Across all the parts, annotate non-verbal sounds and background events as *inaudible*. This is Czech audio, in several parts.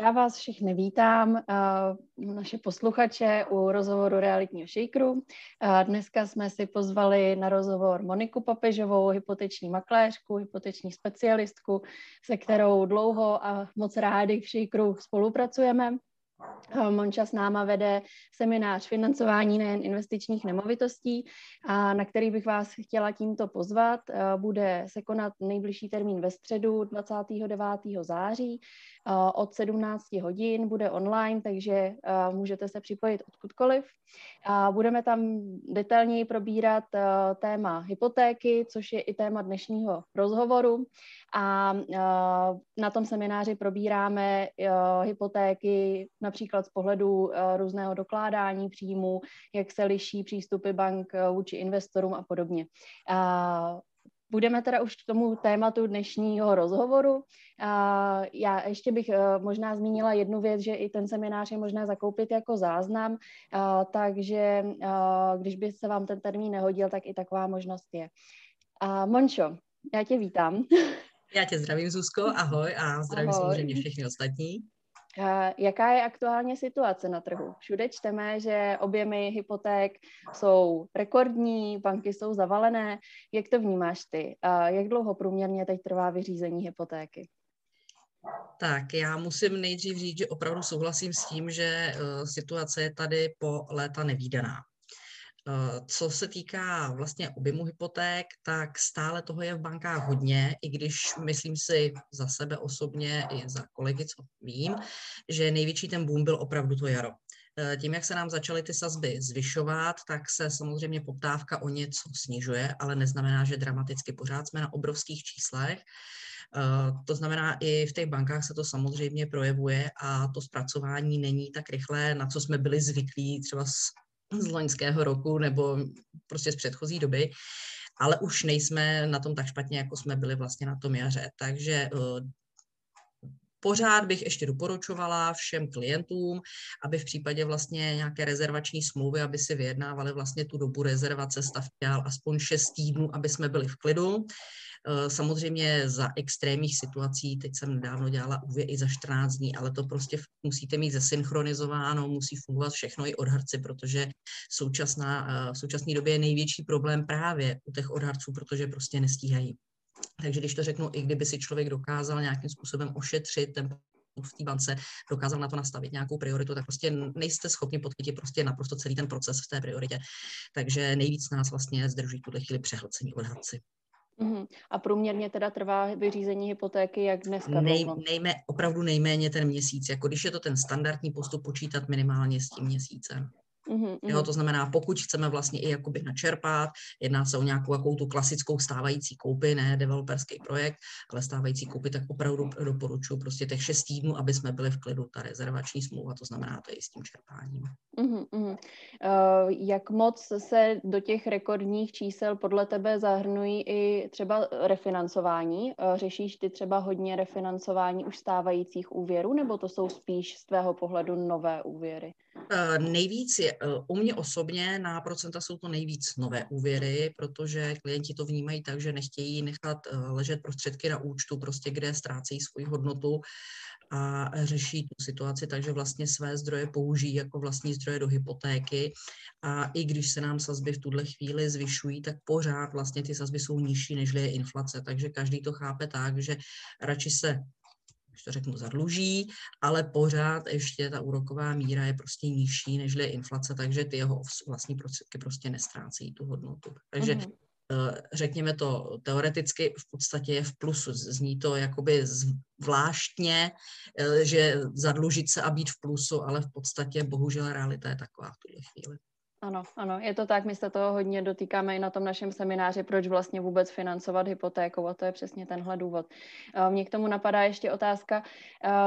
já vás všechny vítám, uh, naše posluchače u rozhovoru realitního shakeru. Uh, dneska jsme si pozvali na rozhovor Moniku Papežovou, hypoteční makléřku, hypoteční specialistku, se kterou dlouho a moc rádi v shakeru spolupracujeme. Eh, Monča s náma vede seminář financování nejen investičních nemovitostí, a na který bych vás chtěla tímto pozvat. Eh, bude se konat nejbližší termín ve středu 29. září eh, od 17 hodin, bude online, takže můžete se připojit odkudkoliv. Budeme tam detailněji probírat téma hypotéky, což je i téma dnešního rozhovoru. A na tom semináři probíráme hypotéky na například z pohledu eh, různého dokládání příjmů, jak se liší přístupy bank eh, vůči investorům a podobně. Budeme teda už k tomu tématu dnešního rozhovoru. Já ještě bych eh, možná zmínila jednu věc, že i ten seminář je možné zakoupit jako záznam, takže když by se vám ten termín nehodil, tak i taková možnost je. Mončo, já tě vítám. Já tě zdravím, Zuzko, ahoj a zdravím ahoj. samozřejmě všechny ostatní. Jaká je aktuálně situace na trhu? Všude čteme, že objemy hypoték jsou rekordní, banky jsou zavalené. Jak to vnímáš ty? Jak dlouho průměrně teď trvá vyřízení hypotéky? Tak já musím nejdřív říct, že opravdu souhlasím s tím, že eh, situace je tady po léta nevýdaná. Eh, co se týká vlastně objemu hypoték, tak stále toho je v bankách hodně, i když myslím si za sebe osobně i za kolegy, co vím, že největší ten boom byl opravdu to jaro. Eh, tím, jak se nám začaly ty sazby zvyšovat, tak se samozřejmě poptávka o něco snižuje, ale neznamená, že dramaticky pořád jsme na obrovských číslech. Eh, to znamená, i v těch bankách se to samozřejmě projevuje a to zpracování není tak rychlé, na co jsme byli zvyklí třeba z loňského roku nebo prostě z předchozí doby, ale už nejsme na tom tak špatně, jako jsme byli vlastně na tom jaře. Takže eh, Pořád bych ještě doporučovala všem klientům, aby v případě vlastně nějaké rezervační smlouvy, aby si vyjednávali vlastně tu dobu rezervace stav dělal aspoň 6 týdnů, aby jsme byli v klidu. Eh, samozřejmě za extrémních situací, teď jsem nedávno dělala úvě i za 14 dní, ale to prostě musíte mít zesynchronizováno, musí fungovat všechno i odhadci, protože současná, eh, v současné době je největší problém právě u těch odhadců, protože prostě nestíhají. Takže když to řeknu, i kdyby si člověk dokázal nějakým způsobem ošetřit ten v té bance, dokázal na to nastavit nějakou prioritu, tak prostě nejste schopni podchytit prostě naprosto celý ten proces v té prioritě. Takže nejvíc nás vlastně zdrží tuhle chvíli přehlcení odhadci. Uh-huh. A průměrně teda trvá vyřízení hypotéky jak dneska? Nej, nejmé, opravdu nejméně ten měsíc, jako když je to ten standardní postup počítat minimálně s tím měsícem. Mm-hmm. Jo, to znamená, pokud chceme vlastně i jakoby načerpat, jedná se o nějakou jakou tu klasickou stávající koupy, ne developerský projekt, ale stávající koupy, tak opravdu doporučuji prostě těch šest týdnů, aby jsme byli v klidu, ta rezervační smlouva, to znamená to i s tím čerpáním. Mm-hmm. Uh, jak moc se do těch rekordních čísel podle tebe zahrnují i třeba refinancování? Uh, řešíš ty třeba hodně refinancování už stávajících úvěrů, nebo to jsou spíš z tvého pohledu nové úvěry? Uh, nejvíc je, uh, u mě osobně na procenta jsou to nejvíc nové úvěry, protože klienti to vnímají tak, že nechtějí nechat uh, ležet prostředky na účtu, prostě kde ztrácejí svoji hodnotu a řeší tu situaci, takže vlastně své zdroje použijí jako vlastní zdroje do hypotéky. A i když se nám sazby v tuhle chvíli zvyšují, tak pořád vlastně ty sazby jsou nižší, než je inflace, takže každý to chápe tak, že radši se když to řeknu, zadluží, ale pořád ještě ta úroková míra je prostě nižší, než je inflace, takže ty jeho vlastní prostředky prostě nestrácejí tu hodnotu. Takže mm-hmm řekněme to teoreticky, v podstatě je v plusu. Zní to jakoby zvláštně, eh, že zadlužit se a být v plusu, ale v podstatě bohužel realita je taková v tuhle chvíli. Ano, ano, je to tak, my se toho hodně dotýkáme i na tom našem semináři, proč vlastně vůbec financovat hypotékou a to je přesně tenhle důvod. Mně k tomu napadá ještě otázka,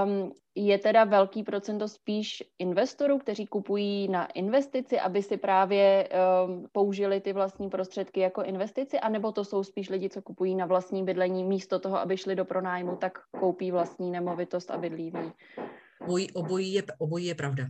um, je teda velký procento spíš investorů, kteří kupují na investici, aby si právě um, použili ty vlastní prostředky jako investici, anebo to jsou spíš lidi, co kupují na vlastní bydlení místo toho, aby šli do pronájmu, tak koupí vlastní nemovitost a bydlí v ní. Obojí, obojí, je, obojí je pravda.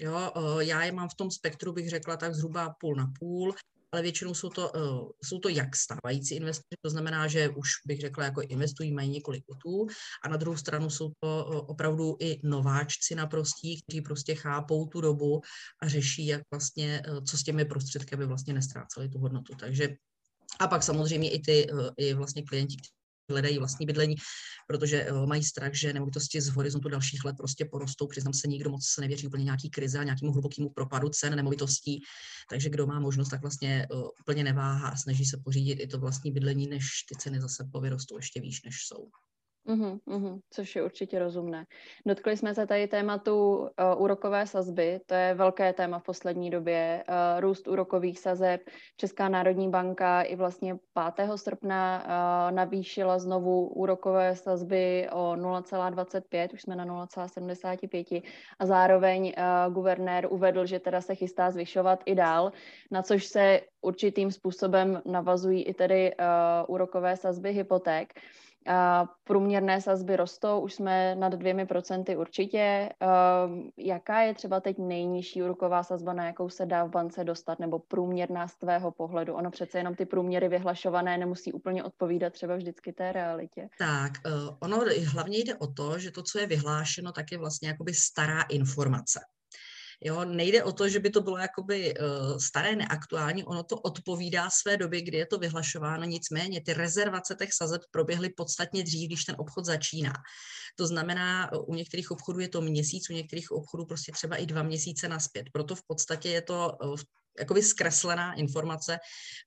Jo, já je mám v tom spektru, bych řekla, tak zhruba půl na půl. ale většinou jsou to, uh, jsou to jak stávající investoři, to znamená, že už bych řekla, jako investují, mají několik kotů, a na druhou stranu jsou to uh, opravdu i nováčci naprostí, kteří prostě chápou tu dobu a řeší, jak vlastně, co s těmi prostředky, aby vlastně nestráceli tu hodnotu. Takže a pak samozřejmě i ty i vlastně klienti, hledají vlastní bydlení, protože eh, mají strach, že nemovitosti z horizontu dalších let prostě porostou. Přiznám se, nikdo moc se nevěří úplně nějaký krize a nějakému hlubokému propadu cen nemovitostí. Takže kdo má možnost, tak vlastně uh, úplně neváhá a snaží se pořídit i to vlastní bydlení, než ty ceny zase povyrostou ještě výš, než jsou. Uhum, uhum, což je určitě rozumné. Dotkli jsme se tady tématu uh, úrokové sazby, to je velké téma v poslední době. Uh, růst úrokových sazeb, Česká národní banka i vlastně 5. srpna uh, navýšila znovu úrokové sazby o 0,25, už jsme na 0,75 a zároveň uh, guvernér uvedl, že teda se chystá zvyšovat i dál, na což se určitým způsobem navazují i tedy uh, úrokové sazby hypoték. A průměrné sazby rostou, už jsme nad dvěmi procenty určitě. Um, jaká je třeba teď nejnižší úroková sazba, na jakou se dá v bance dostat, nebo průměrná z tvého pohledu? Ono přece jenom ty průměry vyhlašované nemusí úplně odpovídat třeba vždycky té realitě. Tak, uh, ono hlavně jde o to, že to, co je vyhlášeno, tak je vlastně jakoby stará informace. Jo, nejde o to, že by to bylo jakoby uh, staré, neaktuální, ono to odpovídá své době, kdy je to vyhlašováno, nicméně ty rezervace těch sazeb proběhly podstatně dřív, když ten obchod začíná. To znamená, u některých obchodů je to měsíc, u některých obchodů prostě třeba i dva měsíce naspět. Proto v podstatě je to uh, jakoby zkreslená informace,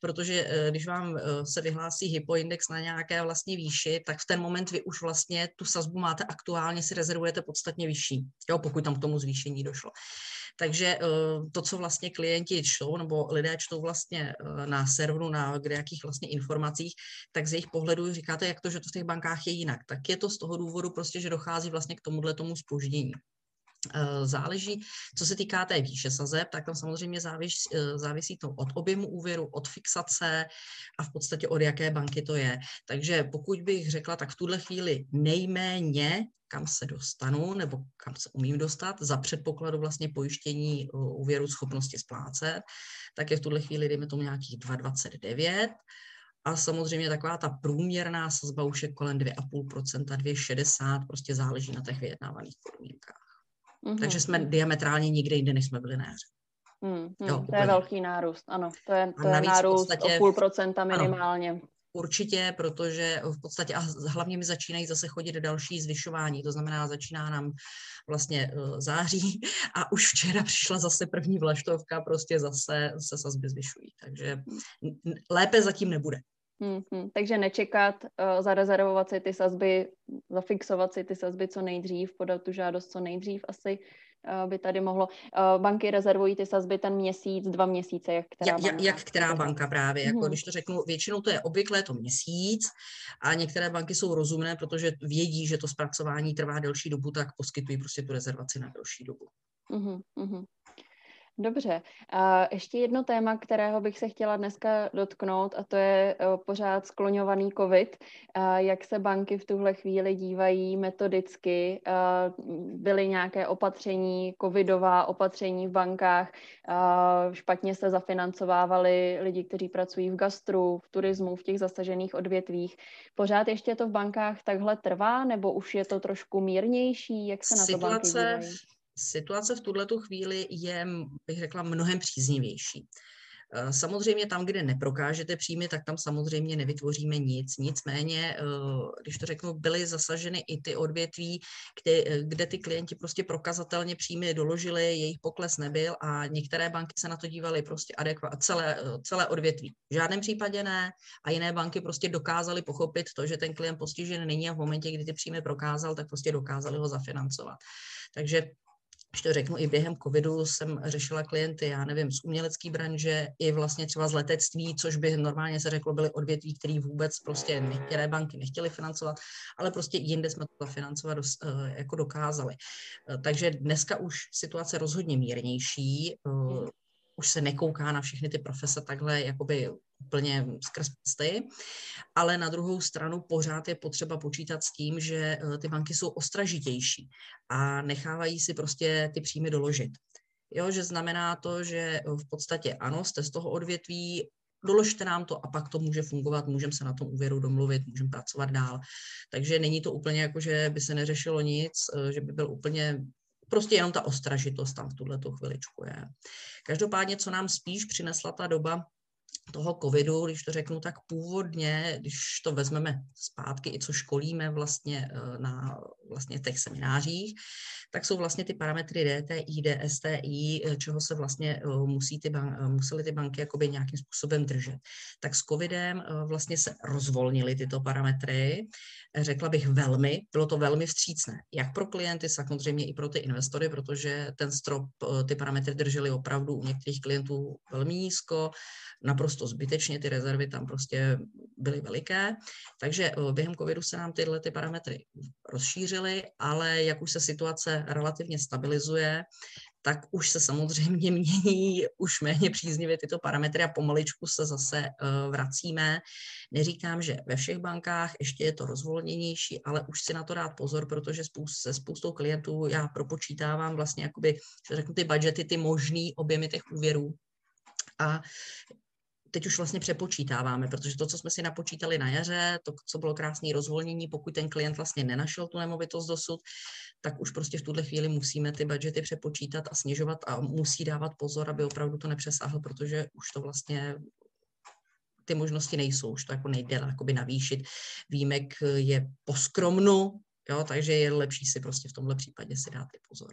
protože když vám se vyhlásí hypoindex na nějaké vlastně výši, tak v ten moment vy už vlastně tu sazbu máte aktuálně, si rezervujete podstatně vyšší, jo, pokud tam k tomu zvýšení došlo. Takže eh, to, co vlastně klienti čtou, nebo lidé čtou vlastně eh, na serveru, na kde jakých vlastně informacích, tak z jejich pohledu říkáte, jak to, že to v těch bankách je jinak. Tak je to z toho důvodu prostě, že dochází vlastně k tomuhle tomu spoždění. Eh, záleží, co se týká té výše sazeb, tak tam samozřejmě závisí, závisí to od objemu úvěru, od fixace a v podstatě od jaké banky to je. Takže pokud bych řekla, tak v tuhle chvíli nejméně kam se dostanu nebo kam se umím dostat za předpokladu vlastně pojištění úvěru schopnosti splácet, tak je v tuhle chvíli, dejme tomu nějakých 2,29 a samozřejmě taková ta průměrná sazba už je kolem 2,5%, 2,60, prostě záleží na těch vyjednávaných podmínkách. Mm-hmm. Takže jsme diametrálně nikde jinde, než jsme byli na jaře. Mm, mm, jo, to úplně. je velký nárůst, ano. To je, to je nárůst podstatě, o půl procenta minimálně. Ano, Určitě, protože v podstatě, a hlavně mi začínají zase chodit další zvyšování, to znamená, začíná nám vlastně uh, září a už včera přišla zase první vlaštovka, prostě zase se sazby zvyšují, takže lépe zatím nebude. Hmm, hmm. Takže nečekat, uh, zarezervovat si ty sazby, zafixovat si ty sazby co nejdřív, podat tu žádost co nejdřív asi by tady mohlo. Eh, banky rezervují ty sazby ten měsíc, dva měsíce, jak která jak, banka? Jak která banka právě, jako mm-hmm. když to řeknu, většinou to je obvyklé to měsíc a některé banky jsou rozumné, protože vědí, že to zpracování trvá delší dobu, tak poskytují prostě tu rezervaci na delší dobu. Mm-hmm. Dobře. A ještě jedno téma, kterého bych se chtěla dneska dotknout, a to je e, pořád skloňovaný COVID. A jak se banky v tuhle chvíli dívají metodicky? A byly nějaké opatření, covidová opatření v bankách? A špatně se zafinancovávali lidi, kteří pracují v gastru, v turismu, v těch zasažených odvětvích. Pořád ještě to v bankách takhle trvá, nebo už je to trošku mírnější? Jak se na to banky dívají? Situace v tuhle chvíli je, bych řekla, mnohem příznivější. Eh, samozřejmě tam, kde neprokážete příjmy, tak tam samozřejmě nevytvoříme nic. Nicméně, eh, když to řeknu, byly zasaženy i ty odvětví, kde, eh, kde ty klienti prostě prokazatelně příjmy doložili, jejich pokles nebyl a některé banky se na to dívaly prostě adekvátně, celé, celé odvětví. V žádném případě ne a jiné banky prostě dokázaly pochopit to, že ten klient postižen není a v momentě, kdy ty příjmy prokázal, tak prostě dokázali ho zafinancovat. Takže když to řeknu, i během covidu jsem řešila klienty, já nevím, z umělecké branže, i vlastně třeba z letectví, což by normálně se řeklo, byly odvětví, které vůbec prostě některé banky nechtěly financovat, ale prostě jinde jsme to financovat eh, jako dokázali. Eh, takže dneska už situace rozhodně mírnější, eh, už se nekouká na všechny ty profese takhle jakoby úplně skrz prsty, ale na druhou stranu pořád je potřeba počítat s tím, že eh, ty banky jsou ostražitější a nechávají si prostě ty příjmy doložit. Jo, že znamená to, že v podstatě ano, jste z toho odvětví, doložte nám to a pak to může fungovat, můžeme se na tom úvěru domluvit, můžeme pracovat dál. Takže není to úplně jako, že by se neřešilo nic, eh, že by byl úplně prostě jenom ta ostražitost tam v tuhle chviličku je. Každopádně, co nám spíš přinesla ta doba, toho covidu, když to řeknu tak původně, když to vezmeme zpátky, i co školíme vlastně eh, na vlastně těch seminářích, tak jsou vlastně ty parametry DTI, DSTI, eh, čeho se vlastně eh, musí ty bank, museli ty banky jakoby nějakým způsobem držet. Tak s covidem vlastně se rozvolnily tyto parametry, řekla bych velmi, bylo to velmi vstřícné, jak pro klienty, samozřejmě i pro ty investory, protože ten strop, ty parametry držely opravdu u některých klientů velmi nízko, naprosto zbytečně, ty rezervy tam prostě byly veliké, takže během covidu se nám tyhle ty parametry rozšířily, ale jak už se situace relativně stabilizuje, tak už se samozřejmě *laughs* mění už méně příznivě tyto parametry a pomaličku se zase uh, vracíme. Neříkám, že ve všech bankách ještě je to rozvolněnější, ale už si na to dát pozor, protože se spoustou klientů já propočítávám vlastně jakoby, řeknu ty budgety, ty možný objemy těch úvěrů a teď už vlastně přepočítáváme, protože to, co jsme si napočítali na jaře, to, co bylo krásné rozvolnění, pokud ten klient vlastně nenašel tu nemovitost dosud, tak už prostě v tuhle chvíli musíme ty budgety přepočítat a snižovat a musí dávat pozor, aby opravdu to nepřesáhl, protože už to vlastně ty možnosti nejsou, už to jako nejde jakoby navýšit. Výjimek je poskromnu, jo, takže je lepší si prostě v tomhle případě si dát i pozor.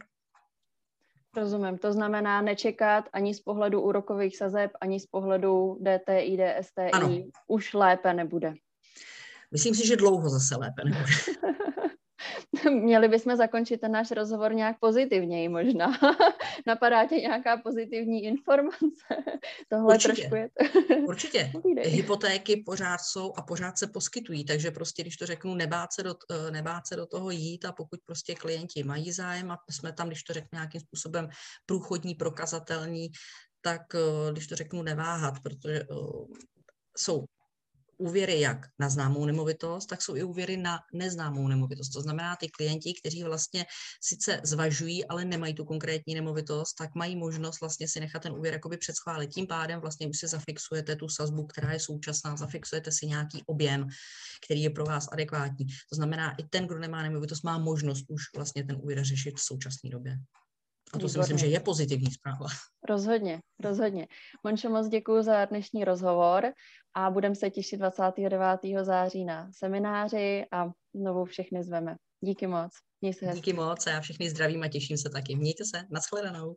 Rozumím. To znamená nečekat ani z pohledu úrokových sazeb, ani z pohledu DTI, DSTI. Ano. Už lépe nebude. Myslím si, že dlouho zase lépe nebude. *laughs* *laughs* Měli bychom zakončit ten náš rozhovor nějak pozitivněji možná. *laughs* Napadá tě nějaká pozitivní informace? *laughs* Tohle Určitě. trošku je... Určitě. Hypotéky pořád jsou a pořád se poskytují, takže prostě, když to řeknu, nebát se, do, eh, nebát se do toho jít a pokud prostě klienti mají zájem a jsme tam, když to řeknu nějakým způsobem průchodní, prokazatelní, tak eh, když to řeknu, neváhat, protože eh, jsou úvěry jak na známou nemovitost, tak jsou i úvěry na neznámou nemovitost. To znamená, ty klienti, kteří vlastně sice zvažují, ale nemají tu konkrétní nemovitost, tak mají možnost vlastně si nechat ten úvěr jakoby předschválit. Tím pádem vlastně už si zafixujete tu sazbu, která je současná, zafixujete si nějaký objem, který je pro vás adekvátní. To znamená, i ten, kdo nemá nemovitost, má možnost už vlastně ten úvěr řešit v současné době. A to Výborně. si myslím, že je pozitivní zpráva. Rozhodně, rozhodně. Mončo, moc děkuji za dnešní rozhovor a budeme se těšit 29. září na semináři a znovu všechny zveme. Díky moc. Měj se Díky moc a já všechny zdravím a těším se taky. Mějte se. Naschledanou.